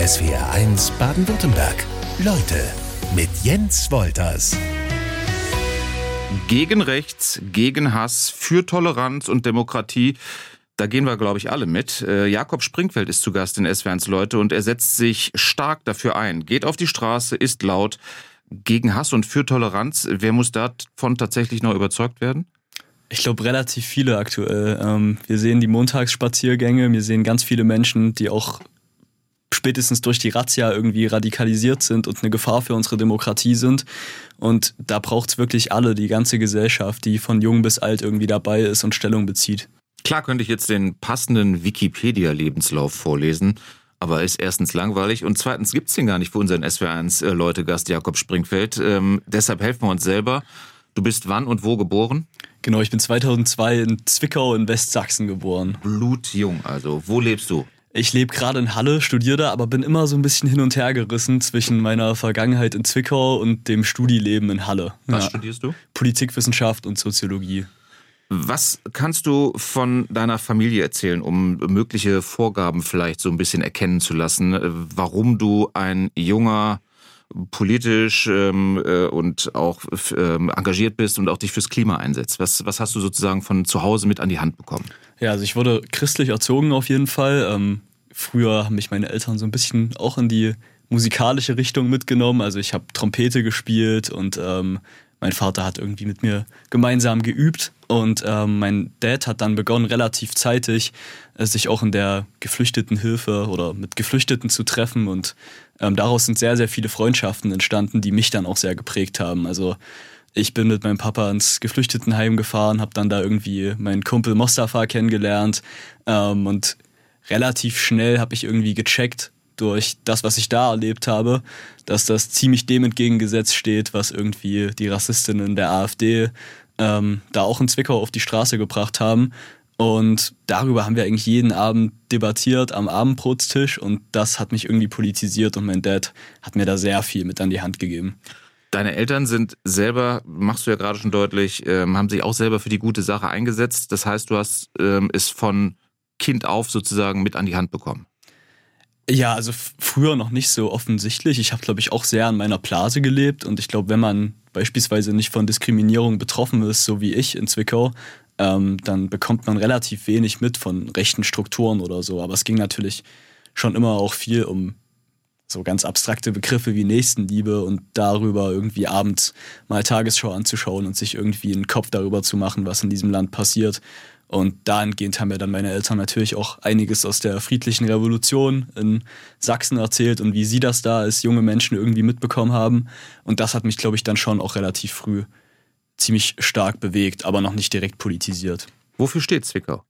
SWR1 Baden-Württemberg. Leute mit Jens Wolters. Gegen Rechts, gegen Hass, für Toleranz und Demokratie. Da gehen wir, glaube ich, alle mit. Äh, Jakob Springfeld ist zu Gast in SWRs Leute und er setzt sich stark dafür ein. Geht auf die Straße, ist laut gegen Hass und für Toleranz. Wer muss davon tatsächlich noch überzeugt werden? Ich glaube, relativ viele aktuell. Ähm, wir sehen die Montagsspaziergänge, wir sehen ganz viele Menschen, die auch spätestens durch die Razzia irgendwie radikalisiert sind und eine Gefahr für unsere Demokratie sind. Und da braucht es wirklich alle, die ganze Gesellschaft, die von jung bis alt irgendwie dabei ist und Stellung bezieht. Klar könnte ich jetzt den passenden Wikipedia-Lebenslauf vorlesen, aber ist erstens langweilig und zweitens gibt's den gar nicht für unseren SWR1-Leute-Gast Jakob Springfeld. Ähm, deshalb helfen wir uns selber. Du bist wann und wo geboren? Genau, ich bin 2002 in Zwickau in Westsachsen geboren. Blutjung, also. Wo lebst du? Ich lebe gerade in Halle, studiere da, aber bin immer so ein bisschen hin und her gerissen zwischen meiner Vergangenheit in Zwickau und dem Studieleben in Halle. Was ja. studierst du? Politikwissenschaft und Soziologie. Was kannst du von deiner Familie erzählen, um mögliche Vorgaben vielleicht so ein bisschen erkennen zu lassen, warum du ein junger, politisch ähm, äh, und auch ähm, engagiert bist und auch dich fürs Klima einsetzt? Was, was hast du sozusagen von zu Hause mit an die Hand bekommen? Ja, also ich wurde christlich erzogen auf jeden Fall. Ähm, früher haben mich meine Eltern so ein bisschen auch in die musikalische Richtung mitgenommen. Also ich habe Trompete gespielt und ähm, mein Vater hat irgendwie mit mir gemeinsam geübt und ähm, mein Dad hat dann begonnen, relativ zeitig äh, sich auch in der Geflüchtetenhilfe oder mit Geflüchteten zu treffen und ähm, daraus sind sehr, sehr viele Freundschaften entstanden, die mich dann auch sehr geprägt haben. Also ich bin mit meinem Papa ins Geflüchtetenheim gefahren, habe dann da irgendwie meinen Kumpel Mostafa kennengelernt ähm, und relativ schnell habe ich irgendwie gecheckt, durch das, was ich da erlebt habe, dass das ziemlich dem entgegengesetzt steht, was irgendwie die Rassistinnen der AfD ähm, da auch in Zwickau auf die Straße gebracht haben. Und darüber haben wir eigentlich jeden Abend debattiert am Abendbrotstisch und das hat mich irgendwie politisiert und mein Dad hat mir da sehr viel mit an die Hand gegeben. Deine Eltern sind selber, machst du ja gerade schon deutlich, ähm, haben sich auch selber für die gute Sache eingesetzt. Das heißt, du hast ähm, es von Kind auf sozusagen mit an die Hand bekommen. Ja, also früher noch nicht so offensichtlich. Ich habe, glaube ich, auch sehr an meiner Blase gelebt und ich glaube, wenn man beispielsweise nicht von Diskriminierung betroffen ist, so wie ich in Zwickau, ähm, dann bekommt man relativ wenig mit von rechten Strukturen oder so. Aber es ging natürlich schon immer auch viel um so ganz abstrakte Begriffe wie Nächstenliebe und darüber irgendwie abends mal Tagesschau anzuschauen und sich irgendwie einen Kopf darüber zu machen, was in diesem Land passiert. Und dahingehend haben mir dann meine Eltern natürlich auch einiges aus der friedlichen Revolution in Sachsen erzählt und wie sie das da als junge Menschen irgendwie mitbekommen haben. Und das hat mich, glaube ich, dann schon auch relativ früh ziemlich stark bewegt, aber noch nicht direkt politisiert. Wofür steht Zwickau?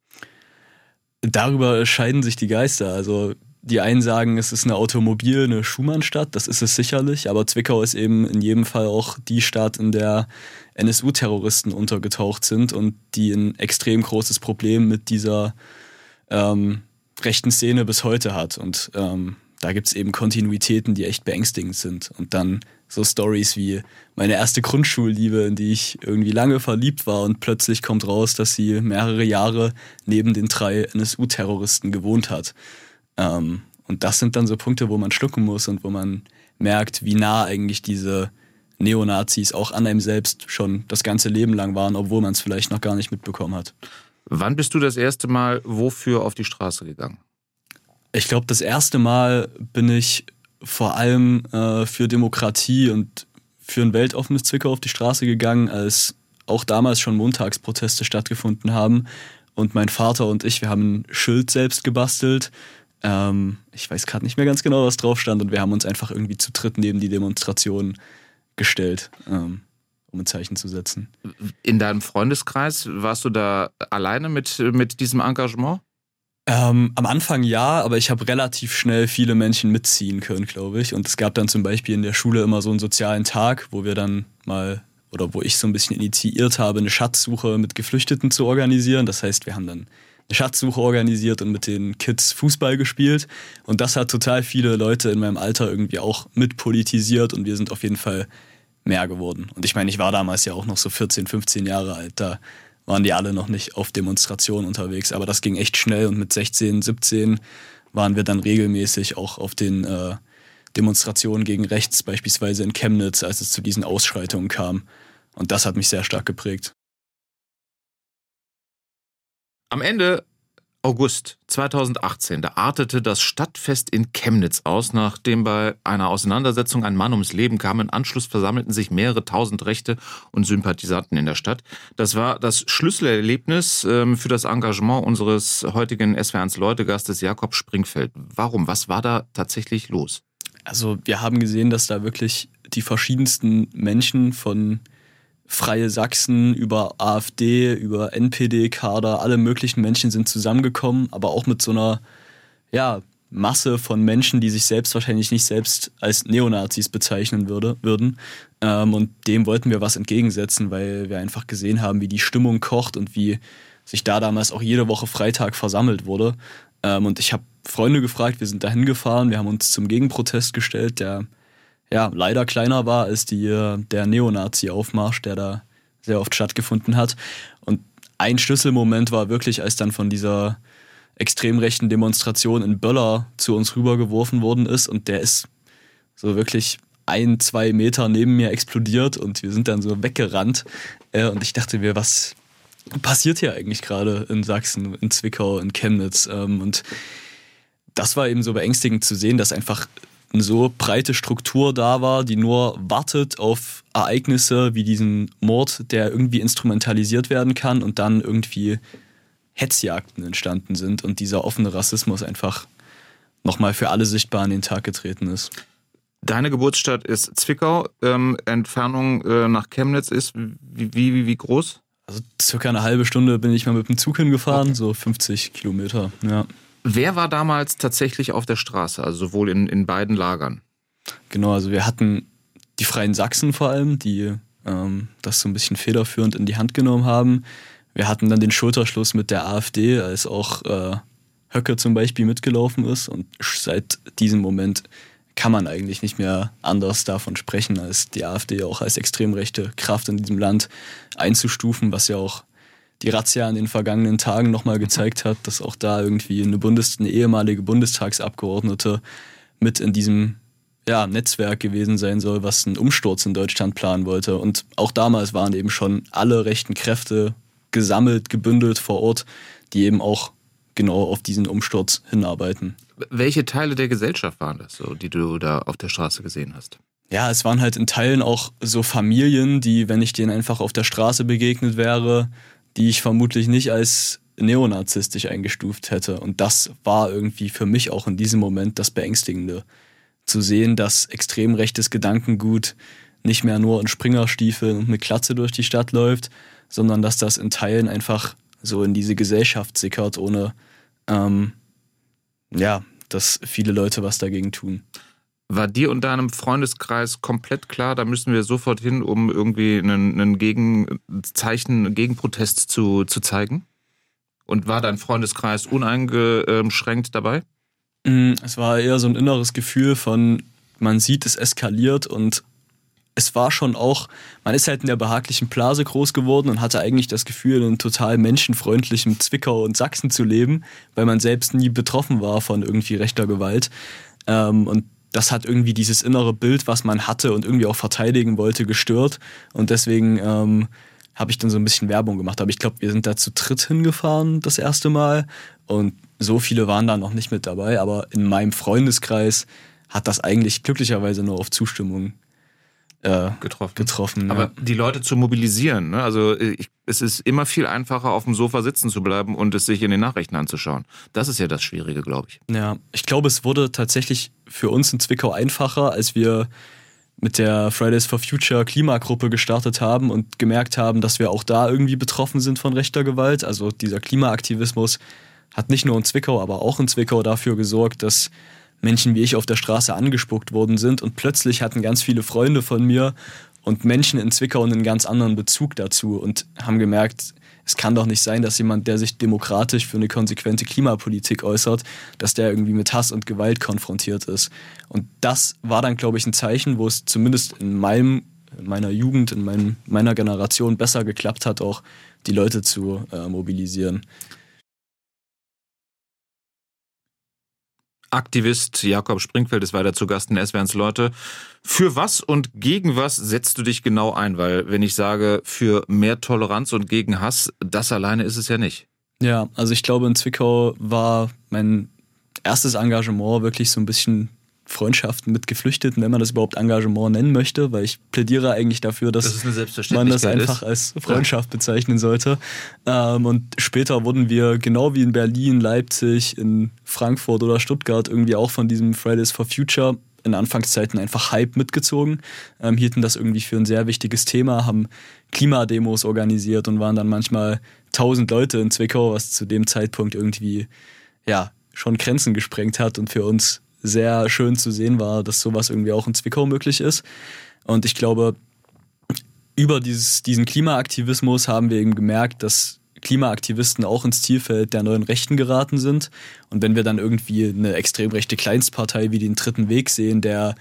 Darüber scheiden sich die Geister. Also die einen sagen, es ist eine Automobil, eine Schumannstadt, das ist es sicherlich, aber Zwickau ist eben in jedem Fall auch die Stadt, in der NSU-Terroristen untergetaucht sind und die ein extrem großes Problem mit dieser ähm, rechten Szene bis heute hat. Und ähm, da gibt es eben Kontinuitäten, die echt beängstigend sind. Und dann so Stories wie meine erste Grundschulliebe, in die ich irgendwie lange verliebt war und plötzlich kommt raus, dass sie mehrere Jahre neben den drei NSU-Terroristen gewohnt hat. Ähm, und das sind dann so Punkte, wo man schlucken muss und wo man merkt, wie nah eigentlich diese Neonazis auch an einem selbst schon das ganze Leben lang waren, obwohl man es vielleicht noch gar nicht mitbekommen hat. Wann bist du das erste Mal wofür auf die Straße gegangen? Ich glaube, das erste Mal bin ich vor allem äh, für Demokratie und für ein weltoffenes Zwickau auf die Straße gegangen, als auch damals schon Montagsproteste stattgefunden haben. Und mein Vater und ich, wir haben ein Schild selbst gebastelt ähm, ich weiß gerade nicht mehr ganz genau, was drauf stand. Und wir haben uns einfach irgendwie zu dritt neben die Demonstration gestellt, ähm, um ein Zeichen zu setzen. In deinem Freundeskreis warst du da alleine mit, mit diesem Engagement? Ähm, am Anfang ja, aber ich habe relativ schnell viele Menschen mitziehen können, glaube ich. Und es gab dann zum Beispiel in der Schule immer so einen sozialen Tag, wo wir dann mal oder wo ich so ein bisschen initiiert habe, eine Schatzsuche mit Geflüchteten zu organisieren. Das heißt, wir haben dann Schatzsuche organisiert und mit den Kids Fußball gespielt. Und das hat total viele Leute in meinem Alter irgendwie auch mitpolitisiert und wir sind auf jeden Fall mehr geworden. Und ich meine, ich war damals ja auch noch so 14, 15 Jahre alt. Da waren die alle noch nicht auf Demonstrationen unterwegs. Aber das ging echt schnell und mit 16, 17 waren wir dann regelmäßig auch auf den äh, Demonstrationen gegen rechts, beispielsweise in Chemnitz, als es zu diesen Ausschreitungen kam. Und das hat mich sehr stark geprägt. Am Ende August 2018, da artete das Stadtfest in Chemnitz aus, nachdem bei einer Auseinandersetzung ein Mann ums Leben kam. Im Anschluss versammelten sich mehrere tausend Rechte und Sympathisanten in der Stadt. Das war das Schlüsselerlebnis ähm, für das Engagement unseres heutigen SWR1 Leutegastes Jakob Springfeld. Warum? Was war da tatsächlich los? Also wir haben gesehen, dass da wirklich die verschiedensten Menschen von Freie Sachsen, über AfD, über NPD-Kader, alle möglichen Menschen sind zusammengekommen, aber auch mit so einer ja, Masse von Menschen, die sich selbst wahrscheinlich nicht selbst als Neonazis bezeichnen würde, würden. Ähm, und dem wollten wir was entgegensetzen, weil wir einfach gesehen haben, wie die Stimmung kocht und wie sich da damals auch jede Woche Freitag versammelt wurde. Ähm, und ich habe Freunde gefragt, wir sind da hingefahren, wir haben uns zum Gegenprotest gestellt, der ja, leider kleiner war als die, äh, der Neonazi-Aufmarsch, der da sehr oft stattgefunden hat. Und ein Schlüsselmoment war wirklich, als dann von dieser extrem rechten Demonstration in Böller zu uns rübergeworfen worden ist und der ist so wirklich ein, zwei Meter neben mir explodiert und wir sind dann so weggerannt. Äh, und ich dachte mir, was passiert hier eigentlich gerade in Sachsen, in Zwickau, in Chemnitz? Ähm, und das war eben so beängstigend zu sehen, dass einfach eine so breite Struktur da war, die nur wartet auf Ereignisse wie diesen Mord, der irgendwie instrumentalisiert werden kann und dann irgendwie Hetzjagden entstanden sind und dieser offene Rassismus einfach nochmal für alle sichtbar an den Tag getreten ist. Deine Geburtsstadt ist Zwickau. Ähm, Entfernung äh, nach Chemnitz ist wie, wie, wie groß? Also circa eine halbe Stunde bin ich mal mit dem Zug hingefahren, okay. so 50 Kilometer, ja. Wer war damals tatsächlich auf der Straße, also sowohl in, in beiden Lagern? Genau, also wir hatten die Freien Sachsen vor allem, die ähm, das so ein bisschen federführend in die Hand genommen haben. Wir hatten dann den Schulterschluss mit der AfD, als auch äh, Höcke zum Beispiel mitgelaufen ist. Und seit diesem Moment kann man eigentlich nicht mehr anders davon sprechen, als die AfD auch als extrem rechte Kraft in diesem Land einzustufen, was ja auch die Razzia in den vergangenen Tagen nochmal gezeigt hat, dass auch da irgendwie eine, Bundes-, eine ehemalige Bundestagsabgeordnete mit in diesem ja, Netzwerk gewesen sein soll, was einen Umsturz in Deutschland planen wollte. Und auch damals waren eben schon alle rechten Kräfte gesammelt, gebündelt vor Ort, die eben auch genau auf diesen Umsturz hinarbeiten. Welche Teile der Gesellschaft waren das so, die du da auf der Straße gesehen hast? Ja, es waren halt in Teilen auch so Familien, die, wenn ich denen einfach auf der Straße begegnet wäre, die ich vermutlich nicht als neonazistisch eingestuft hätte. Und das war irgendwie für mich auch in diesem Moment das Beängstigende. Zu sehen, dass extrem rechtes Gedankengut nicht mehr nur in Springerstiefeln und mit Klatze durch die Stadt läuft, sondern dass das in Teilen einfach so in diese Gesellschaft sickert, ohne ähm, ja, dass viele Leute was dagegen tun. War dir und deinem Freundeskreis komplett klar, da müssen wir sofort hin, um irgendwie einen, einen Gegenzeichen, Gegenprotest zu, zu zeigen? Und war dein Freundeskreis uneingeschränkt dabei? Mm, es war eher so ein inneres Gefühl von, man sieht, es eskaliert und es war schon auch, man ist halt in der behaglichen Blase groß geworden und hatte eigentlich das Gefühl, in total menschenfreundlichem Zwickau und Sachsen zu leben, weil man selbst nie betroffen war von irgendwie rechter Gewalt. Ähm, und das hat irgendwie dieses innere Bild, was man hatte und irgendwie auch verteidigen wollte, gestört. Und deswegen ähm, habe ich dann so ein bisschen Werbung gemacht. Aber ich glaube, wir sind da zu dritt hingefahren das erste Mal. Und so viele waren da noch nicht mit dabei. Aber in meinem Freundeskreis hat das eigentlich glücklicherweise nur auf Zustimmung äh, getroffen. getroffen Aber ja. die Leute zu mobilisieren, ne? also ich, es ist immer viel einfacher, auf dem Sofa sitzen zu bleiben und es sich in den Nachrichten anzuschauen. Das ist ja das Schwierige, glaube ich. Ja, ich glaube, es wurde tatsächlich für uns in Zwickau einfacher, als wir mit der Fridays for Future Klimagruppe gestartet haben und gemerkt haben, dass wir auch da irgendwie betroffen sind von rechter Gewalt. Also dieser Klimaaktivismus hat nicht nur in Zwickau, aber auch in Zwickau dafür gesorgt, dass Menschen wie ich auf der Straße angespuckt worden sind und plötzlich hatten ganz viele Freunde von mir und Menschen in Zwickau einen ganz anderen Bezug dazu und haben gemerkt, es kann doch nicht sein, dass jemand, der sich demokratisch für eine konsequente Klimapolitik äußert, dass der irgendwie mit Hass und Gewalt konfrontiert ist. Und das war dann, glaube ich, ein Zeichen, wo es zumindest in meinem, in meiner Jugend, in meinem, meiner Generation besser geklappt hat, auch die Leute zu äh, mobilisieren. Aktivist Jakob Springfeld ist weiter zu Gast in SWRs Leute. Für was und gegen was setzt du dich genau ein? Weil wenn ich sage, für mehr Toleranz und gegen Hass, das alleine ist es ja nicht. Ja, also ich glaube, in Zwickau war mein erstes Engagement wirklich so ein bisschen Freundschaften mit Geflüchteten, wenn man das überhaupt Engagement nennen möchte, weil ich plädiere eigentlich dafür, dass das man das einfach ist. als Freundschaft bezeichnen sollte. Ähm, und später wurden wir, genau wie in Berlin, Leipzig, in Frankfurt oder Stuttgart, irgendwie auch von diesem Fridays for Future in Anfangszeiten einfach Hype mitgezogen, ähm, hielten das irgendwie für ein sehr wichtiges Thema, haben Klimademos organisiert und waren dann manchmal tausend Leute in Zwickau, was zu dem Zeitpunkt irgendwie ja schon Grenzen gesprengt hat und für uns sehr schön zu sehen war, dass sowas irgendwie auch in Zwickau möglich ist. Und ich glaube, über dieses, diesen Klimaaktivismus haben wir eben gemerkt, dass Klimaaktivisten auch ins Zielfeld der neuen Rechten geraten sind. Und wenn wir dann irgendwie eine extrem rechte Kleinstpartei wie den Dritten Weg sehen, der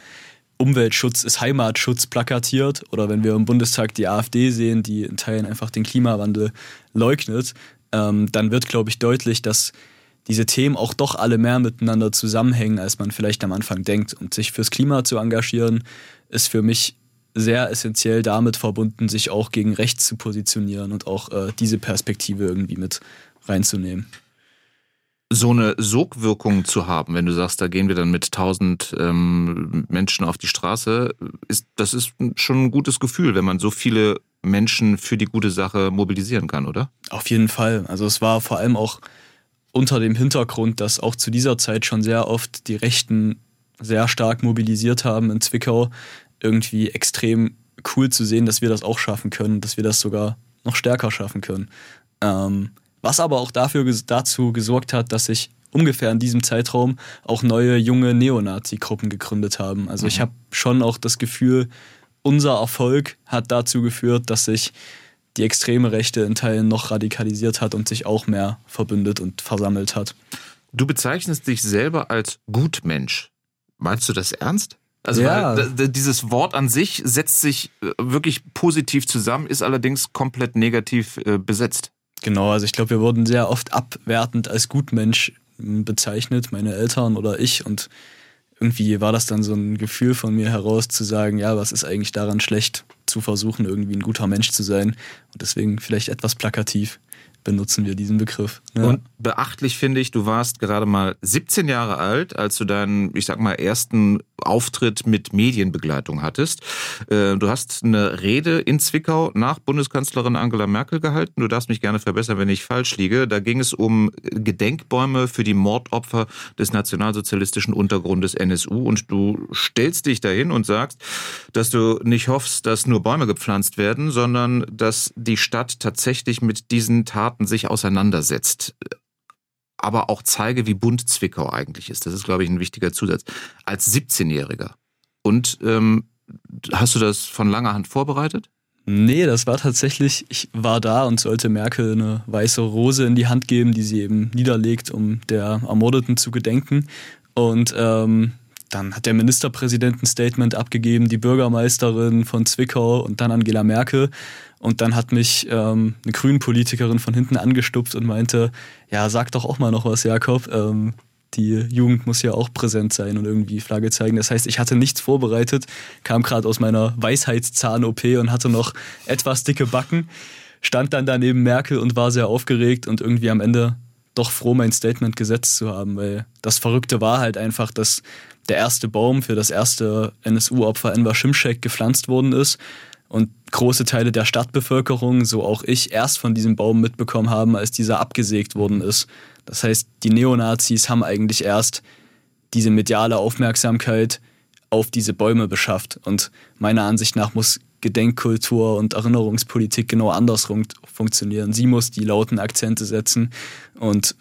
Umweltschutz ist Heimatschutz plakatiert, oder wenn wir im Bundestag die AfD sehen, die in Teilen einfach den Klimawandel leugnet, ähm, dann wird, glaube ich, deutlich, dass diese Themen auch doch alle mehr miteinander zusammenhängen, als man vielleicht am Anfang denkt. Und sich fürs Klima zu engagieren, ist für mich sehr essentiell damit verbunden, sich auch gegen rechts zu positionieren und auch äh, diese Perspektive irgendwie mit reinzunehmen. So eine Sogwirkung zu haben, wenn du sagst, da gehen wir dann mit tausend ähm, Menschen auf die Straße, ist, das ist schon ein gutes Gefühl, wenn man so viele Menschen für die gute Sache mobilisieren kann, oder? Auf jeden Fall. Also es war vor allem auch unter dem Hintergrund, dass auch zu dieser Zeit schon sehr oft die Rechten sehr stark mobilisiert haben in Zwickau, irgendwie extrem cool zu sehen, dass wir das auch schaffen können, dass wir das sogar noch stärker schaffen können. Ähm, was aber auch dafür dazu gesorgt hat, dass sich ungefähr in diesem Zeitraum auch neue junge Neonazi-Gruppen gegründet haben. Also mhm. ich habe schon auch das Gefühl, unser Erfolg hat dazu geführt, dass sich die extreme Rechte in Teilen noch radikalisiert hat und sich auch mehr verbündet und versammelt hat. Du bezeichnest dich selber als Gutmensch. Meinst du das ernst? Also ja. dieses Wort an sich setzt sich äh, wirklich positiv zusammen, ist allerdings komplett negativ äh, besetzt. Genau, also ich glaube, wir wurden sehr oft abwertend als Gutmensch hm, bezeichnet, meine Eltern oder ich. Und irgendwie war das dann so ein Gefühl von mir heraus zu sagen, ja, was ist eigentlich daran schlecht, zu versuchen, irgendwie ein guter Mensch zu sein. Und deswegen vielleicht etwas plakativ benutzen wir diesen Begriff. Ja. Und beachtlich finde ich, du warst gerade mal 17 Jahre alt, als du deinen, ich sag mal, ersten Auftritt mit Medienbegleitung hattest. Äh, du hast eine Rede in Zwickau nach Bundeskanzlerin Angela Merkel gehalten. Du darfst mich gerne verbessern, wenn ich falsch liege. Da ging es um Gedenkbäume für die Mordopfer des nationalsozialistischen Untergrundes NSU. Und du stellst dich dahin und sagst, dass du nicht hoffst, dass nur Bäume gepflanzt werden, sondern dass die Stadt tatsächlich mit diesen Taten sich auseinandersetzt aber auch zeige, wie bunt Zwickau eigentlich ist. Das ist, glaube ich, ein wichtiger Zusatz. Als 17-Jähriger. Und ähm, hast du das von langer Hand vorbereitet? Nee, das war tatsächlich, ich war da und sollte Merkel eine weiße Rose in die Hand geben, die sie eben niederlegt, um der Ermordeten zu gedenken. Und ähm, dann hat der Ministerpräsident ein Statement abgegeben, die Bürgermeisterin von Zwickau und dann Angela Merkel. Und dann hat mich ähm, eine Grünen-Politikerin von hinten angestupft und meinte, ja, sag doch auch mal noch was, Jakob. Ähm, die Jugend muss ja auch präsent sein und irgendwie Flagge zeigen. Das heißt, ich hatte nichts vorbereitet, kam gerade aus meiner Weisheitszahn-OP und hatte noch etwas dicke Backen, stand dann daneben Merkel und war sehr aufgeregt und irgendwie am Ende doch froh, mein Statement gesetzt zu haben, weil das Verrückte war halt einfach, dass der erste Baum für das erste NSU-Opfer Enver Schimschek gepflanzt worden ist und große Teile der Stadtbevölkerung, so auch ich, erst von diesem Baum mitbekommen haben, als dieser abgesägt worden ist. Das heißt, die Neonazis haben eigentlich erst diese mediale Aufmerksamkeit auf diese Bäume beschafft. Und meiner Ansicht nach muss Gedenkkultur und Erinnerungspolitik genau andersrum funktionieren. Sie muss die lauten Akzente setzen und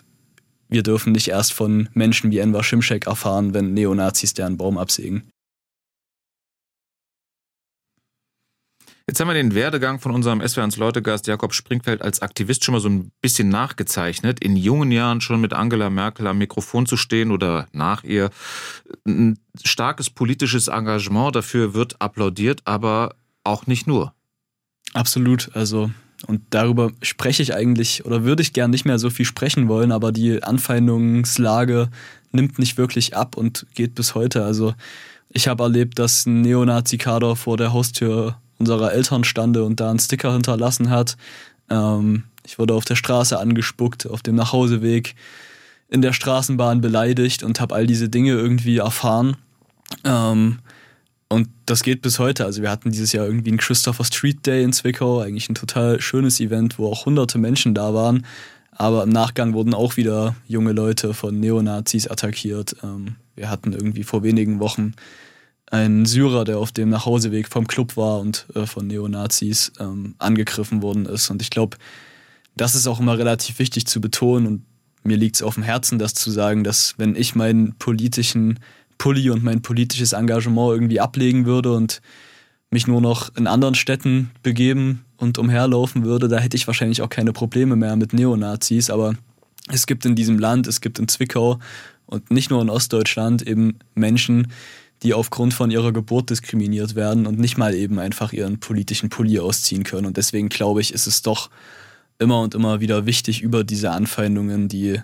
wir dürfen nicht erst von Menschen wie Enver Schimschek erfahren, wenn Neonazis deren Baum absägen. Jetzt haben wir den Werdegang von unserem SWR1 Leutegast Jakob Springfeld als Aktivist schon mal so ein bisschen nachgezeichnet. In jungen Jahren schon mit Angela Merkel am Mikrofon zu stehen oder nach ihr. Ein starkes politisches Engagement dafür wird applaudiert, aber auch nicht nur. Absolut. Also und darüber spreche ich eigentlich oder würde ich gern nicht mehr so viel sprechen wollen, aber die Anfeindungslage nimmt nicht wirklich ab und geht bis heute. Also ich habe erlebt, dass ein Neonazi-Kader vor der Haustür unserer Eltern stande und da einen Sticker hinterlassen hat. Ähm, ich wurde auf der Straße angespuckt, auf dem Nachhauseweg, in der Straßenbahn beleidigt und habe all diese Dinge irgendwie erfahren. Ähm, und das geht bis heute. Also wir hatten dieses Jahr irgendwie einen Christopher Street Day in Zwickau, eigentlich ein total schönes Event, wo auch hunderte Menschen da waren. Aber im Nachgang wurden auch wieder junge Leute von Neonazis attackiert. Ähm, wir hatten irgendwie vor wenigen Wochen einen Syrer, der auf dem Nachhauseweg vom Club war und äh, von Neonazis ähm, angegriffen worden ist. Und ich glaube, das ist auch immer relativ wichtig zu betonen. Und mir liegt es auf dem Herzen, das zu sagen, dass wenn ich meinen politischen Pulli und mein politisches Engagement irgendwie ablegen würde und mich nur noch in anderen Städten begeben und umherlaufen würde, da hätte ich wahrscheinlich auch keine Probleme mehr mit Neonazis. Aber es gibt in diesem Land, es gibt in Zwickau und nicht nur in Ostdeutschland eben Menschen, die aufgrund von ihrer Geburt diskriminiert werden und nicht mal eben einfach ihren politischen Pulli ausziehen können. Und deswegen glaube ich, ist es doch immer und immer wieder wichtig, über diese Anfeindungen, die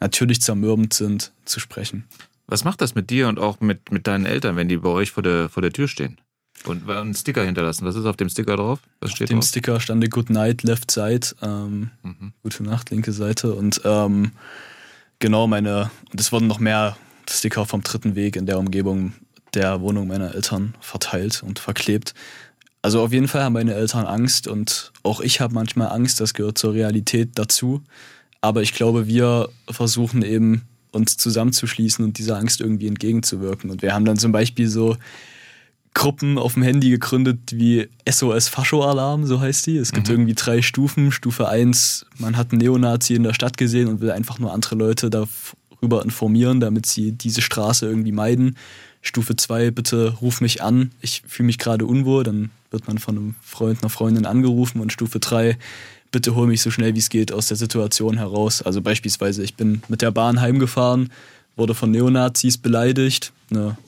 natürlich zermürbend sind, zu sprechen. Was macht das mit dir und auch mit, mit deinen Eltern, wenn die bei euch vor der, vor der Tür stehen? Und einen Sticker hinterlassen. Was ist auf dem Sticker drauf? Was steht auf dem drauf? Sticker stand Good Night, Left Side. Ähm, mhm. Gute Nacht, linke Seite. Und ähm, genau meine, und es wurden noch mehr Sticker vom dritten Weg in der Umgebung der Wohnung meiner Eltern verteilt und verklebt. Also auf jeden Fall haben meine Eltern Angst und auch ich habe manchmal Angst, das gehört zur Realität dazu. Aber ich glaube, wir versuchen eben uns zusammenzuschließen und dieser Angst irgendwie entgegenzuwirken. Und wir haben dann zum Beispiel so Gruppen auf dem Handy gegründet wie SOS Fascho Alarm, so heißt die. Es gibt mhm. irgendwie drei Stufen. Stufe 1, man hat einen Neonazi in der Stadt gesehen und will einfach nur andere Leute darüber informieren, damit sie diese Straße irgendwie meiden. Stufe 2, bitte ruf mich an, ich fühle mich gerade unwohl, dann wird man von einem Freund, einer Freundin angerufen und Stufe 3, bitte hol mich so schnell wie es geht aus der Situation heraus. Also beispielsweise, ich bin mit der Bahn heimgefahren, wurde von Neonazis beleidigt, eine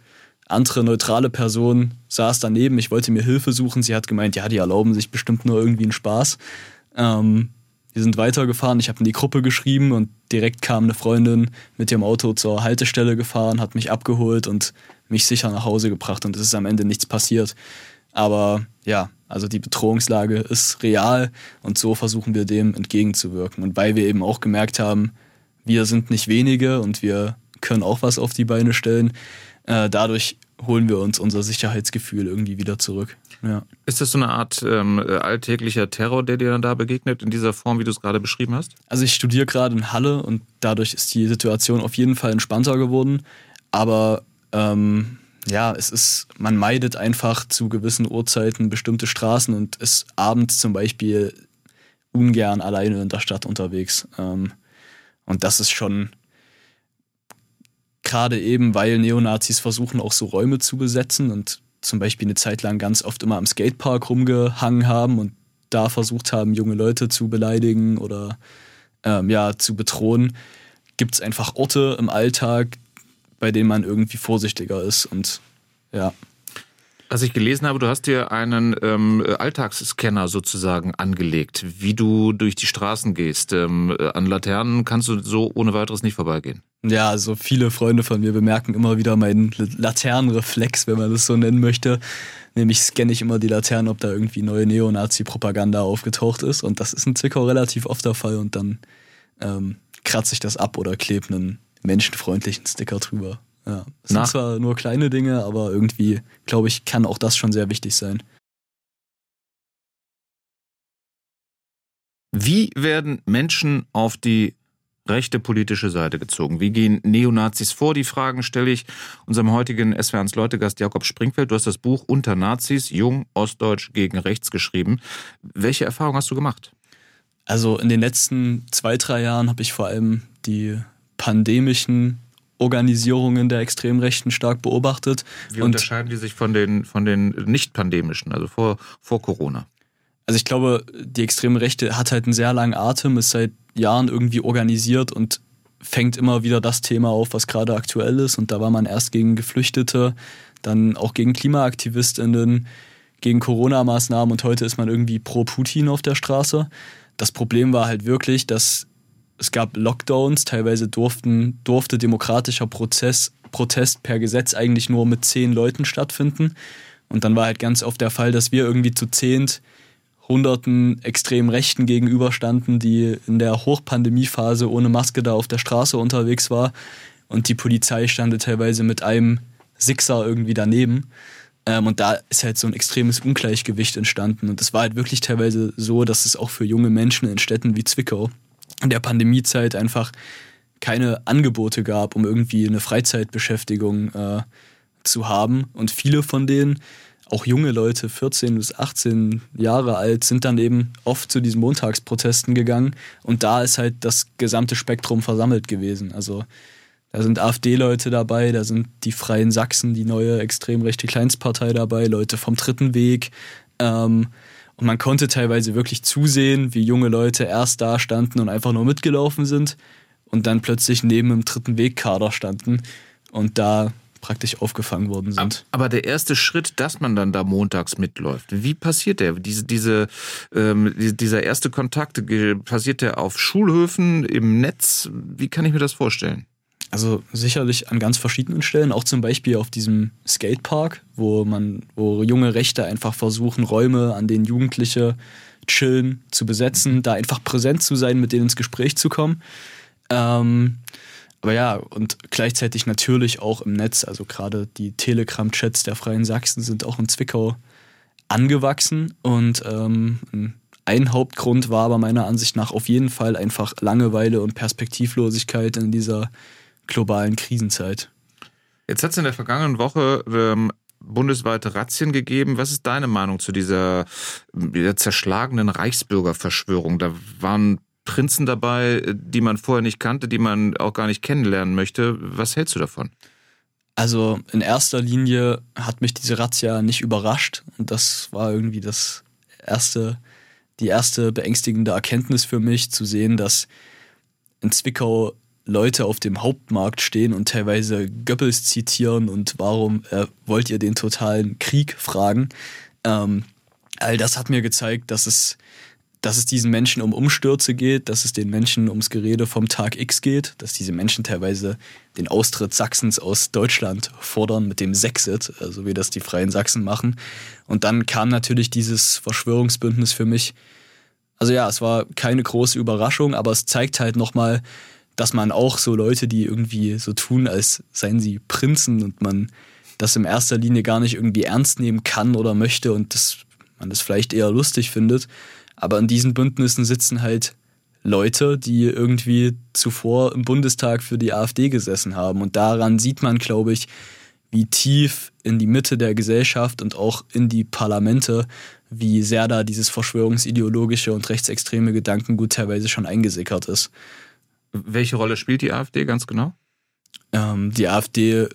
andere neutrale Person saß daneben, ich wollte mir Hilfe suchen, sie hat gemeint, ja, die erlauben sich bestimmt nur irgendwie einen Spaß. Ähm, wir sind weitergefahren, ich habe in die Gruppe geschrieben und direkt kam eine Freundin mit ihrem Auto zur Haltestelle gefahren, hat mich abgeholt und mich sicher nach Hause gebracht und es ist am Ende nichts passiert. Aber ja, also die Bedrohungslage ist real und so versuchen wir dem entgegenzuwirken. Und weil wir eben auch gemerkt haben, wir sind nicht wenige und wir können auch was auf die Beine stellen, äh, dadurch holen wir uns unser Sicherheitsgefühl irgendwie wieder zurück. Ja. Ist das so eine Art ähm, alltäglicher Terror, der dir dann da begegnet, in dieser Form, wie du es gerade beschrieben hast? Also ich studiere gerade in Halle und dadurch ist die Situation auf jeden Fall entspannter geworden. Aber ähm, ja, es ist, man meidet einfach zu gewissen Uhrzeiten bestimmte Straßen und ist abends zum Beispiel ungern alleine in der Stadt unterwegs. Ähm, und das ist schon gerade eben, weil Neonazis versuchen auch so Räume zu besetzen und zum Beispiel eine Zeit lang ganz oft immer am Skatepark rumgehangen haben und da versucht haben, junge Leute zu beleidigen oder ähm, ja, zu bedrohen, gibt es einfach Orte im Alltag, bei denen man irgendwie vorsichtiger ist und ja. Was ich gelesen habe, du hast dir einen ähm, Alltagsscanner sozusagen angelegt, wie du durch die Straßen gehst. Ähm, an Laternen kannst du so ohne weiteres nicht vorbeigehen. Ja, also viele Freunde von mir bemerken immer wieder meinen Laternenreflex, wenn man das so nennen möchte. Nämlich scanne ich immer die Laternen, ob da irgendwie neue Neonazi-Propaganda aufgetaucht ist. Und das ist in Zwickau relativ oft der Fall. Und dann ähm, kratze ich das ab oder klebe einen menschenfreundlichen Sticker drüber. Ja. Es sind zwar nur kleine Dinge, aber irgendwie, glaube ich, kann auch das schon sehr wichtig sein. Wie werden Menschen auf die rechte politische Seite gezogen? Wie gehen Neonazis vor? Die Fragen stelle ich unserem heutigen SWR1 Leutegast Jakob Springfeld. Du hast das Buch Unter Nazis, Jung, Ostdeutsch gegen Rechts geschrieben. Welche Erfahrung hast du gemacht? Also in den letzten zwei, drei Jahren habe ich vor allem die pandemischen Organisierungen der Extremrechten stark beobachtet. Wie unterscheiden die sich von den, von den nicht-pandemischen, also vor, vor Corona? Also ich glaube, die extreme Rechte hat halt einen sehr langen Atem, ist seit Jahren irgendwie organisiert und fängt immer wieder das Thema auf, was gerade aktuell ist. Und da war man erst gegen Geflüchtete, dann auch gegen KlimaaktivistInnen, gegen Corona-Maßnahmen und heute ist man irgendwie pro Putin auf der Straße. Das Problem war halt wirklich, dass es gab Lockdowns, teilweise durften, durfte demokratischer Prozess, Protest per Gesetz eigentlich nur mit zehn Leuten stattfinden. Und dann war halt ganz oft der Fall, dass wir irgendwie zu zehnt hunderten extrem Rechten gegenüberstanden, die in der Hochpandemiephase ohne Maske da auf der Straße unterwegs war. Und die Polizei stand teilweise mit einem Sixer irgendwie daneben. Ähm, und da ist halt so ein extremes Ungleichgewicht entstanden. Und es war halt wirklich teilweise so, dass es auch für junge Menschen in Städten wie Zwickau der Pandemiezeit einfach keine Angebote gab, um irgendwie eine Freizeitbeschäftigung äh, zu haben. Und viele von denen, auch junge Leute, 14 bis 18 Jahre alt, sind dann eben oft zu diesen Montagsprotesten gegangen. Und da ist halt das gesamte Spektrum versammelt gewesen. Also da sind AfD-Leute dabei, da sind die Freien Sachsen, die neue extrem rechte Kleinstpartei dabei, Leute vom Dritten Weg. Ähm, und man konnte teilweise wirklich zusehen, wie junge Leute erst da standen und einfach nur mitgelaufen sind und dann plötzlich neben dem Dritten Weg-Kader standen und da praktisch aufgefangen worden sind. Aber der erste Schritt, dass man dann da montags mitläuft, wie passiert der? Diese, diese, ähm, dieser erste Kontakt, passiert der auf Schulhöfen, im Netz? Wie kann ich mir das vorstellen? Also sicherlich an ganz verschiedenen Stellen, auch zum Beispiel auf diesem Skatepark, wo man, wo junge Rechte einfach versuchen, Räume, an denen Jugendliche chillen, zu besetzen, da einfach präsent zu sein, mit denen ins Gespräch zu kommen. Ähm, aber ja, und gleichzeitig natürlich auch im Netz, also gerade die Telegram-Chats der Freien Sachsen sind auch in Zwickau angewachsen und ähm, ein Hauptgrund war aber meiner Ansicht nach auf jeden Fall einfach Langeweile und Perspektivlosigkeit in dieser globalen Krisenzeit. Jetzt hat es in der vergangenen Woche ähm, bundesweite Razzien gegeben. Was ist deine Meinung zu dieser, dieser zerschlagenen Reichsbürgerverschwörung? Da waren Prinzen dabei, die man vorher nicht kannte, die man auch gar nicht kennenlernen möchte. Was hältst du davon? Also in erster Linie hat mich diese Razzia nicht überrascht und das war irgendwie das erste, die erste beängstigende Erkenntnis für mich, zu sehen, dass in Zwickau Leute auf dem Hauptmarkt stehen und teilweise Goebbels zitieren und warum äh, wollt ihr den totalen Krieg fragen. Ähm, all das hat mir gezeigt, dass es, dass es diesen Menschen um Umstürze geht, dass es den Menschen ums Gerede vom Tag X geht, dass diese Menschen teilweise den Austritt Sachsens aus Deutschland fordern mit dem Sexit, also wie das die Freien Sachsen machen. Und dann kam natürlich dieses Verschwörungsbündnis für mich. Also ja, es war keine große Überraschung, aber es zeigt halt nochmal, dass man auch so Leute, die irgendwie so tun, als seien sie Prinzen und man das in erster Linie gar nicht irgendwie ernst nehmen kann oder möchte und das, man das vielleicht eher lustig findet. Aber in diesen Bündnissen sitzen halt Leute, die irgendwie zuvor im Bundestag für die AfD gesessen haben. Und daran sieht man, glaube ich, wie tief in die Mitte der Gesellschaft und auch in die Parlamente, wie sehr da dieses verschwörungsideologische und rechtsextreme Gedankengut teilweise schon eingesickert ist. Welche Rolle spielt die AfD ganz genau? Ähm, die AfD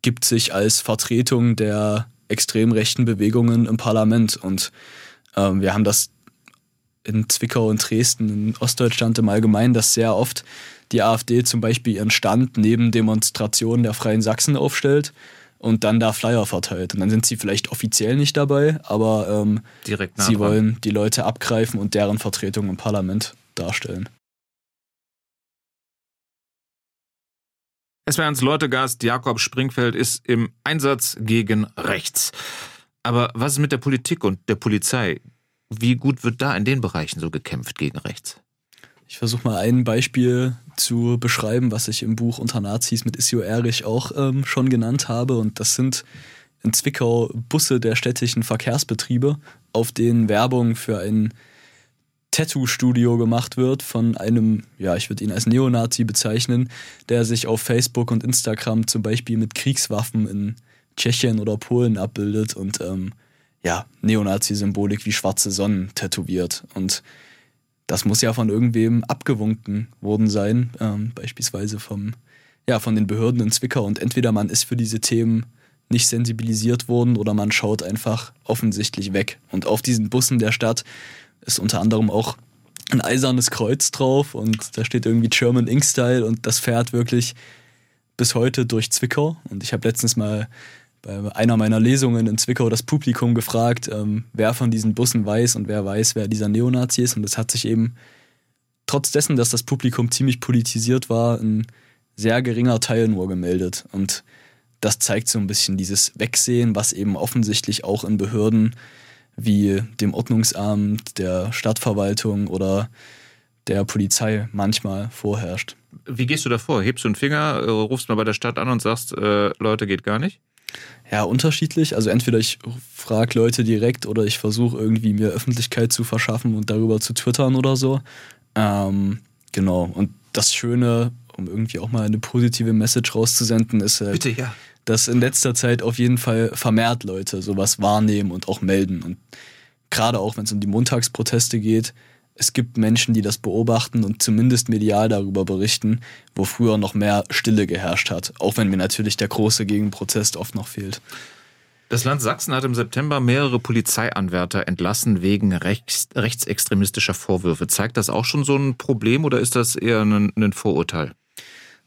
gibt sich als Vertretung der extrem rechten Bewegungen im Parlament und ähm, wir haben das in Zwickau und Dresden, in Ostdeutschland im Allgemeinen, dass sehr oft die AfD zum Beispiel ihren Stand neben Demonstrationen der Freien Sachsen aufstellt und dann da Flyer verteilt. Und dann sind sie vielleicht offiziell nicht dabei, aber ähm, sie wollen die Leute abgreifen und deren Vertretung im Parlament darstellen. Es wäre ans Leutegast, Jakob Springfeld ist im Einsatz gegen rechts. Aber was ist mit der Politik und der Polizei? Wie gut wird da in den Bereichen so gekämpft gegen rechts? Ich versuche mal ein Beispiel zu beschreiben, was ich im Buch Unter Nazis mit Issio Erich auch ähm, schon genannt habe. Und das sind in Zwickau Busse der städtischen Verkehrsbetriebe, auf denen Werbung für ein Tattoo-Studio gemacht wird von einem, ja, ich würde ihn als Neonazi bezeichnen, der sich auf Facebook und Instagram zum Beispiel mit Kriegswaffen in Tschechien oder Polen abbildet und ähm, ja, Neonazi-Symbolik wie schwarze Sonnen tätowiert. Und das muss ja von irgendwem abgewunken worden sein, ähm, beispielsweise vom, ja, von den Behörden in Zwickau. Und entweder man ist für diese Themen nicht sensibilisiert worden oder man schaut einfach offensichtlich weg. Und auf diesen Bussen der Stadt ist unter anderem auch ein eisernes Kreuz drauf und da steht irgendwie German Ink Style und das fährt wirklich bis heute durch Zwickau. Und ich habe letztens mal bei einer meiner Lesungen in Zwickau das Publikum gefragt, ähm, wer von diesen Bussen weiß und wer weiß, wer dieser Neonazi ist. Und es hat sich eben trotz dessen, dass das Publikum ziemlich politisiert war, ein sehr geringer Teil nur gemeldet. Und das zeigt so ein bisschen dieses Wegsehen, was eben offensichtlich auch in Behörden wie dem Ordnungsamt, der Stadtverwaltung oder der Polizei manchmal vorherrscht. Wie gehst du da vor? Hebst du einen Finger, äh, rufst mal bei der Stadt an und sagst, äh, Leute, geht gar nicht? Ja, unterschiedlich. Also entweder ich frage Leute direkt oder ich versuche irgendwie mir Öffentlichkeit zu verschaffen und darüber zu twittern oder so. Ähm, genau. Und das Schöne, um irgendwie auch mal eine positive Message rauszusenden, ist halt, Bitte, ja. Dass in letzter Zeit auf jeden Fall vermehrt Leute sowas wahrnehmen und auch melden. Und gerade auch, wenn es um die Montagsproteste geht, es gibt Menschen, die das beobachten und zumindest medial darüber berichten, wo früher noch mehr Stille geherrscht hat, auch wenn mir natürlich der große Gegenprotest oft noch fehlt. Das Land Sachsen hat im September mehrere Polizeianwärter entlassen wegen rechts, rechtsextremistischer Vorwürfe. Zeigt das auch schon so ein Problem oder ist das eher ein, ein Vorurteil?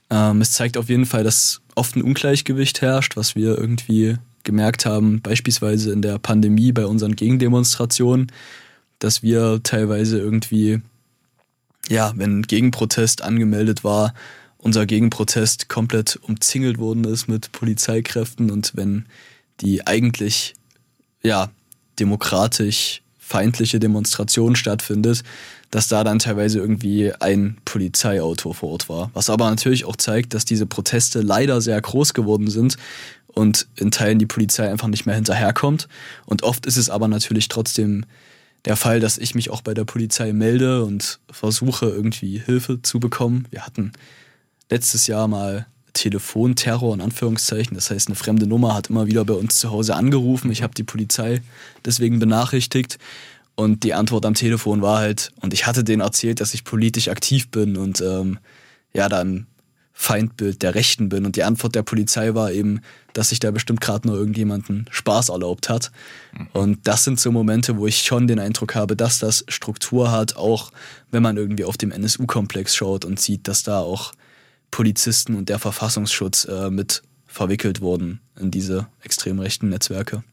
Ähm, es zeigt auf jeden Fall, dass oft ein Ungleichgewicht herrscht, was wir irgendwie gemerkt haben, beispielsweise in der Pandemie bei unseren Gegendemonstrationen, dass wir teilweise irgendwie, ja, wenn Gegenprotest angemeldet war, unser Gegenprotest komplett umzingelt worden ist mit Polizeikräften und wenn die eigentlich ja demokratisch feindliche Demonstration stattfindet, dass da dann teilweise irgendwie ein Polizeiauto vor Ort war. Was aber natürlich auch zeigt, dass diese Proteste leider sehr groß geworden sind und in Teilen die Polizei einfach nicht mehr hinterherkommt. Und oft ist es aber natürlich trotzdem der Fall, dass ich mich auch bei der Polizei melde und versuche irgendwie Hilfe zu bekommen. Wir hatten letztes Jahr mal Telefonterror in Anführungszeichen. Das heißt, eine fremde Nummer hat immer wieder bei uns zu Hause angerufen. Ich habe die Polizei deswegen benachrichtigt. Und die Antwort am Telefon war halt, und ich hatte denen erzählt, dass ich politisch aktiv bin und ähm, ja, dann Feindbild der Rechten bin. Und die Antwort der Polizei war eben, dass sich da bestimmt gerade nur irgendjemanden Spaß erlaubt hat. Mhm. Und das sind so Momente, wo ich schon den Eindruck habe, dass das Struktur hat, auch wenn man irgendwie auf dem NSU-Komplex schaut und sieht, dass da auch Polizisten und der Verfassungsschutz äh, mit verwickelt wurden in diese extrem rechten Netzwerke.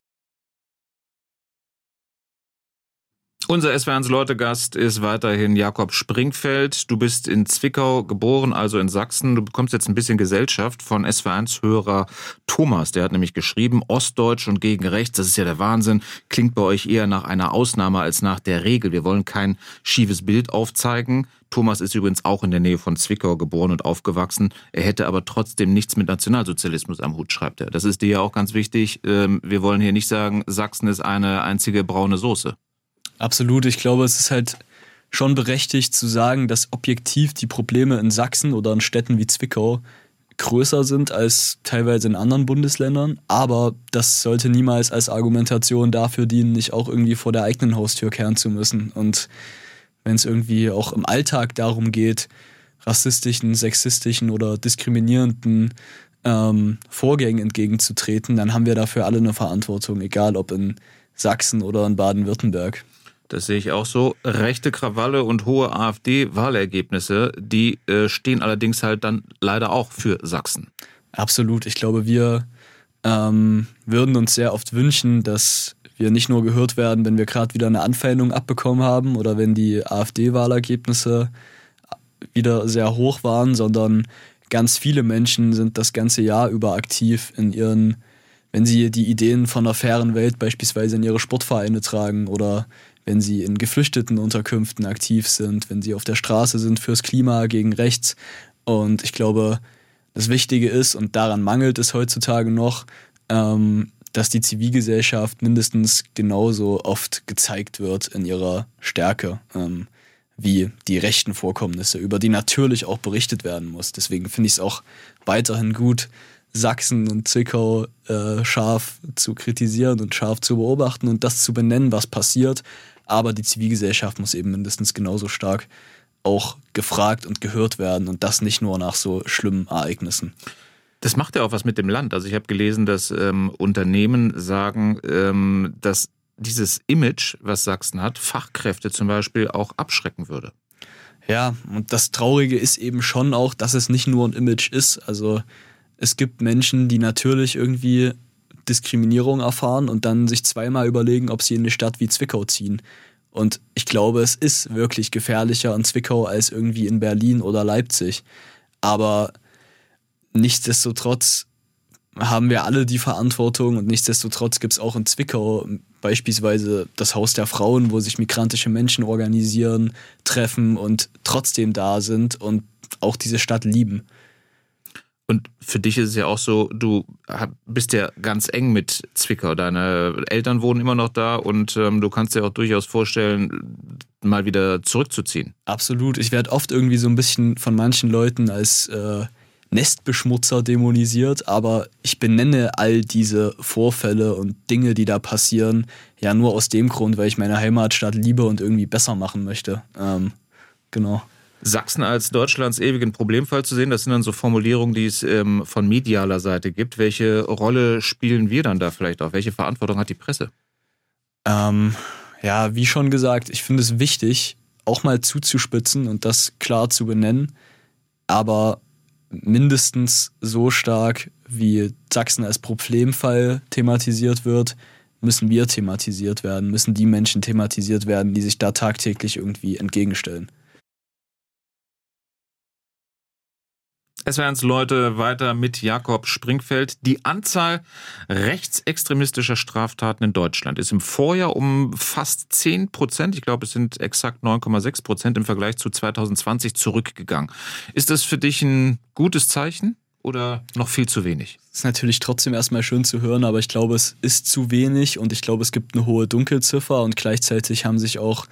Unser SW1 Leute-Gast ist weiterhin Jakob Springfeld. Du bist in Zwickau geboren, also in Sachsen. Du bekommst jetzt ein bisschen Gesellschaft von SW1-Hörer Thomas. Der hat nämlich geschrieben, Ostdeutsch und gegen rechts, das ist ja der Wahnsinn, klingt bei euch eher nach einer Ausnahme als nach der Regel. Wir wollen kein schiefes Bild aufzeigen. Thomas ist übrigens auch in der Nähe von Zwickau geboren und aufgewachsen. Er hätte aber trotzdem nichts mit Nationalsozialismus am Hut, schreibt er. Das ist dir ja auch ganz wichtig. Ähm, wir wollen hier nicht sagen, Sachsen ist eine einzige braune Soße. Absolut. Ich glaube, es ist halt schon berechtigt zu sagen, dass objektiv die Probleme in Sachsen oder in Städten wie Zwickau größer sind als teilweise in anderen Bundesländern. Aber das sollte niemals als Argumentation dafür dienen, nicht auch irgendwie vor der eigenen Haustür kehren zu müssen. Und wenn es irgendwie auch im Alltag darum geht, rassistischen, sexistischen oder diskriminierenden ähm, Vorgängen entgegenzutreten, dann haben wir dafür alle eine Verantwortung, egal ob in Sachsen oder in Baden-Württemberg. Das sehe ich auch so. Rechte Krawalle und hohe AfD-Wahlergebnisse, die äh, stehen allerdings halt dann leider auch für Sachsen. Absolut. Ich glaube, wir ähm, würden uns sehr oft wünschen, dass wir nicht nur gehört werden, wenn wir gerade wieder eine Anfeindung abbekommen haben oder wenn die AfD-Wahlergebnisse wieder sehr hoch waren, sondern ganz viele Menschen sind das ganze Jahr über aktiv in ihren, wenn sie die Ideen von einer fairen Welt beispielsweise in ihre Sportvereine tragen oder wenn sie in geflüchteten Unterkünften aktiv sind, wenn sie auf der Straße sind fürs Klima gegen rechts. Und ich glaube, das Wichtige ist, und daran mangelt es heutzutage noch, ähm, dass die Zivilgesellschaft mindestens genauso oft gezeigt wird in ihrer Stärke ähm, wie die rechten Vorkommnisse, über die natürlich auch berichtet werden muss. Deswegen finde ich es auch weiterhin gut, Sachsen und Zwickau äh, scharf zu kritisieren und scharf zu beobachten und das zu benennen, was passiert, aber die Zivilgesellschaft muss eben mindestens genauso stark auch gefragt und gehört werden und das nicht nur nach so schlimmen Ereignissen. Das macht ja auch was mit dem Land. Also ich habe gelesen, dass ähm, Unternehmen sagen, ähm, dass dieses Image, was Sachsen hat, Fachkräfte zum Beispiel auch abschrecken würde. Ja, und das Traurige ist eben schon auch, dass es nicht nur ein Image ist. Also es gibt Menschen, die natürlich irgendwie Diskriminierung erfahren und dann sich zweimal überlegen, ob sie in eine Stadt wie Zwickau ziehen. Und ich glaube, es ist wirklich gefährlicher in Zwickau als irgendwie in Berlin oder Leipzig. Aber nichtsdestotrotz haben wir alle die Verantwortung und nichtsdestotrotz gibt es auch in Zwickau beispielsweise das Haus der Frauen, wo sich migrantische Menschen organisieren, treffen und trotzdem da sind und auch diese Stadt lieben. Und für dich ist es ja auch so, du bist ja ganz eng mit Zwickau. Deine Eltern wohnen immer noch da und ähm, du kannst dir auch durchaus vorstellen, mal wieder zurückzuziehen. Absolut. Ich werde oft irgendwie so ein bisschen von manchen Leuten als äh, Nestbeschmutzer dämonisiert, aber ich benenne all diese Vorfälle und Dinge, die da passieren, ja nur aus dem Grund, weil ich meine Heimatstadt liebe und irgendwie besser machen möchte. Ähm, genau. Sachsen als Deutschlands ewigen Problemfall zu sehen, das sind dann so Formulierungen, die es ähm, von medialer Seite gibt. Welche Rolle spielen wir dann da vielleicht auch? Welche Verantwortung hat die Presse? Ähm, ja, wie schon gesagt, ich finde es wichtig, auch mal zuzuspitzen und das klar zu benennen, aber mindestens so stark, wie Sachsen als Problemfall thematisiert wird, müssen wir thematisiert werden, müssen die Menschen thematisiert werden, die sich da tagtäglich irgendwie entgegenstellen. Es werden Leute weiter mit Jakob Springfeld. Die Anzahl rechtsextremistischer Straftaten in Deutschland ist im Vorjahr um fast 10 Prozent, ich glaube es sind exakt 9,6 Prozent im Vergleich zu 2020 zurückgegangen. Ist das für dich ein gutes Zeichen oder noch viel zu wenig? Das ist natürlich trotzdem erstmal schön zu hören, aber ich glaube, es ist zu wenig und ich glaube, es gibt eine hohe Dunkelziffer und gleichzeitig haben sich auch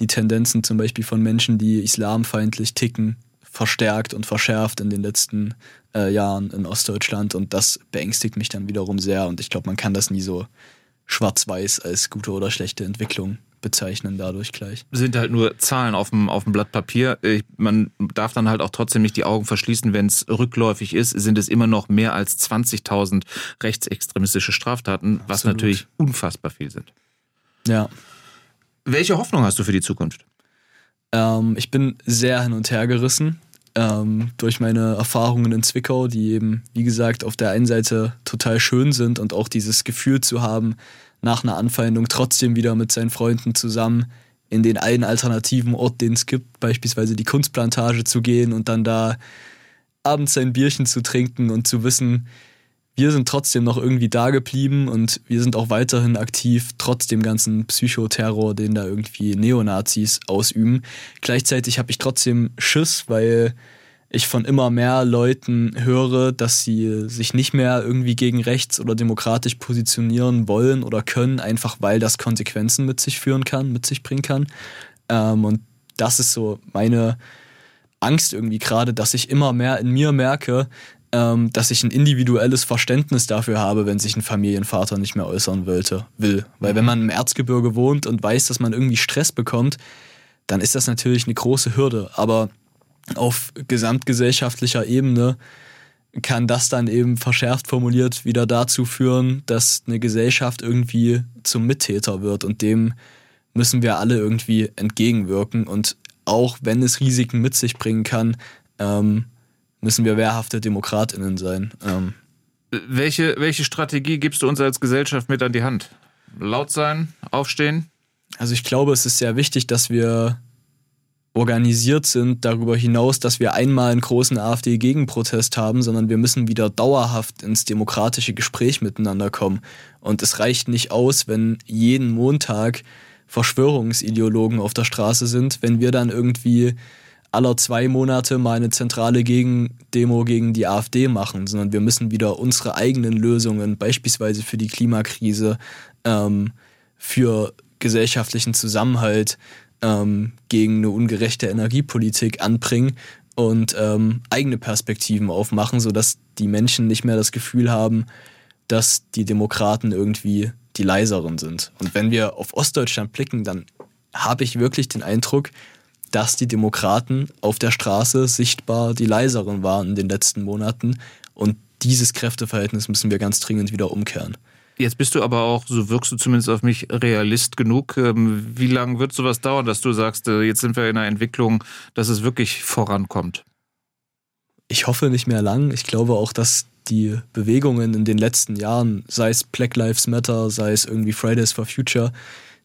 die Tendenzen zum Beispiel von Menschen, die islamfeindlich ticken, verstärkt und verschärft in den letzten äh, Jahren in Ostdeutschland und das beängstigt mich dann wiederum sehr und ich glaube, man kann das nie so schwarz-weiß als gute oder schlechte Entwicklung bezeichnen dadurch gleich. Sind halt nur Zahlen auf dem, auf dem Blatt Papier. Ich, man darf dann halt auch trotzdem nicht die Augen verschließen, wenn es rückläufig ist, sind es immer noch mehr als 20.000 rechtsextremistische Straftaten, was Absolut. natürlich unfassbar viel sind. Ja. Welche Hoffnung hast du für die Zukunft? Ähm, ich bin sehr hin und her gerissen ähm, durch meine Erfahrungen in Zwickau, die eben, wie gesagt, auf der einen Seite total schön sind und auch dieses Gefühl zu haben, nach einer Anfeindung trotzdem wieder mit seinen Freunden zusammen in den einen alternativen Ort, den es gibt, beispielsweise die Kunstplantage zu gehen und dann da abends ein Bierchen zu trinken und zu wissen, wir sind trotzdem noch irgendwie da geblieben und wir sind auch weiterhin aktiv, trotz dem ganzen Psychoterror, den da irgendwie Neonazis ausüben. Gleichzeitig habe ich trotzdem Schiss, weil ich von immer mehr Leuten höre, dass sie sich nicht mehr irgendwie gegen rechts oder demokratisch positionieren wollen oder können, einfach weil das Konsequenzen mit sich führen kann, mit sich bringen kann. Ähm, und das ist so meine Angst irgendwie gerade, dass ich immer mehr in mir merke, ähm, dass ich ein individuelles Verständnis dafür habe, wenn sich ein Familienvater nicht mehr äußern wollte, will. Weil wenn man im Erzgebirge wohnt und weiß, dass man irgendwie Stress bekommt, dann ist das natürlich eine große Hürde. Aber auf gesamtgesellschaftlicher Ebene kann das dann eben verschärft formuliert wieder dazu führen, dass eine Gesellschaft irgendwie zum Mittäter wird und dem müssen wir alle irgendwie entgegenwirken und auch wenn es Risiken mit sich bringen kann, ähm, müssen wir wehrhafte DemokratInnen sein. Ähm. Welche, welche Strategie gibst du uns als Gesellschaft mit an die Hand? Laut sein, aufstehen? Also ich glaube, es ist sehr wichtig, dass wir organisiert sind darüber hinaus, dass wir einmal einen großen AfD-Gegenprotest haben, sondern wir müssen wieder dauerhaft ins demokratische Gespräch miteinander kommen. Und es reicht nicht aus, wenn jeden Montag Verschwörungsideologen auf der Straße sind, wenn wir dann irgendwie aller zwei Monate mal eine zentrale Gegendemo gegen die AfD machen, sondern wir müssen wieder unsere eigenen Lösungen, beispielsweise für die Klimakrise, ähm, für gesellschaftlichen Zusammenhalt, ähm, gegen eine ungerechte Energiepolitik anbringen und ähm, eigene Perspektiven aufmachen, sodass die Menschen nicht mehr das Gefühl haben, dass die Demokraten irgendwie die leiseren sind. Und wenn wir auf Ostdeutschland blicken, dann habe ich wirklich den Eindruck, dass die Demokraten auf der Straße sichtbar die leiseren waren in den letzten Monaten. Und dieses Kräfteverhältnis müssen wir ganz dringend wieder umkehren. Jetzt bist du aber auch, so wirkst du zumindest auf mich, Realist genug. Ähm, wie lange wird sowas dauern, dass du sagst, äh, jetzt sind wir in einer Entwicklung, dass es wirklich vorankommt? Ich hoffe nicht mehr lang. Ich glaube auch, dass die Bewegungen in den letzten Jahren, sei es Black Lives Matter, sei es irgendwie Fridays for Future,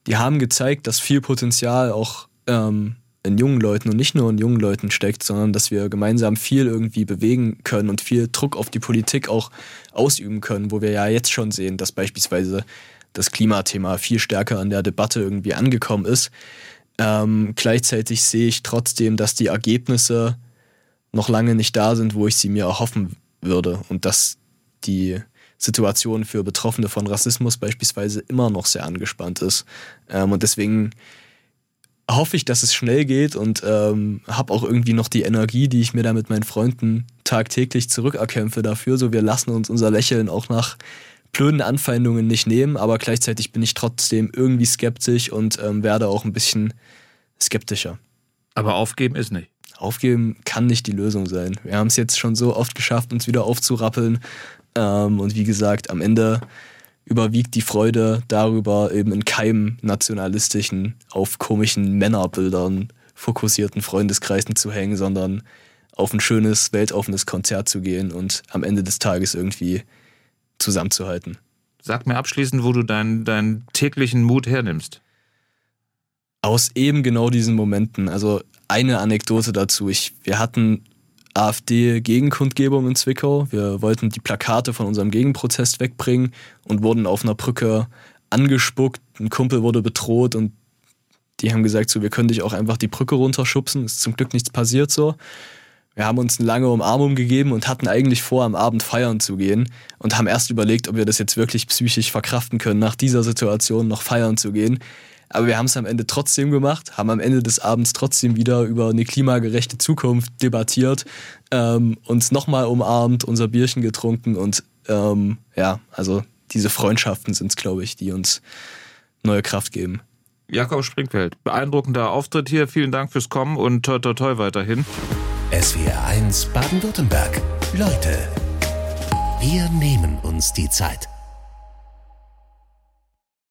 die haben gezeigt, dass viel Potenzial auch ähm, in jungen Leuten und nicht nur in jungen Leuten steckt, sondern dass wir gemeinsam viel irgendwie bewegen können und viel Druck auf die Politik auch ausüben können, wo wir ja jetzt schon sehen, dass beispielsweise das Klimathema viel stärker an der Debatte irgendwie angekommen ist. Ähm, gleichzeitig sehe ich trotzdem, dass die Ergebnisse noch lange nicht da sind, wo ich sie mir erhoffen würde und dass die Situation für Betroffene von Rassismus beispielsweise immer noch sehr angespannt ist. Ähm, und deswegen hoffe ich, dass es schnell geht und ähm, habe auch irgendwie noch die Energie, die ich mir da mit meinen Freunden tagtäglich zurückerkämpfe dafür. So, wir lassen uns unser Lächeln auch nach blöden Anfeindungen nicht nehmen, aber gleichzeitig bin ich trotzdem irgendwie skeptisch und ähm, werde auch ein bisschen skeptischer. Aber aufgeben ist nicht. Aufgeben kann nicht die Lösung sein. Wir haben es jetzt schon so oft geschafft, uns wieder aufzurappeln. Ähm, und wie gesagt, am Ende überwiegt die Freude darüber, eben in keinem nationalistischen, auf komischen Männerbildern fokussierten Freundeskreisen zu hängen, sondern auf ein schönes, weltoffenes Konzert zu gehen und am Ende des Tages irgendwie zusammenzuhalten. Sag mir abschließend, wo du deinen, deinen täglichen Mut hernimmst. Aus eben genau diesen Momenten. Also eine Anekdote dazu. Ich, wir hatten AfD-Gegenkundgebung in Zwickau. Wir wollten die Plakate von unserem Gegenprozess wegbringen und wurden auf einer Brücke angespuckt. Ein Kumpel wurde bedroht und die haben gesagt, so, wir können dich auch einfach die Brücke runterschubsen. Ist zum Glück nichts passiert so. Wir haben uns eine lange Umarmung gegeben und hatten eigentlich vor, am Abend feiern zu gehen und haben erst überlegt, ob wir das jetzt wirklich psychisch verkraften können, nach dieser Situation noch feiern zu gehen. Aber wir haben es am Ende trotzdem gemacht, haben am Ende des Abends trotzdem wieder über eine klimagerechte Zukunft debattiert, ähm, uns nochmal umarmt, unser Bierchen getrunken und ähm, ja, also diese Freundschaften sind es, glaube ich, die uns neue Kraft geben. Jakob Springfeld, beeindruckender Auftritt hier. Vielen Dank fürs Kommen und toi toi toi weiterhin. SWR 1 Baden-Württemberg. Leute, wir nehmen uns die Zeit.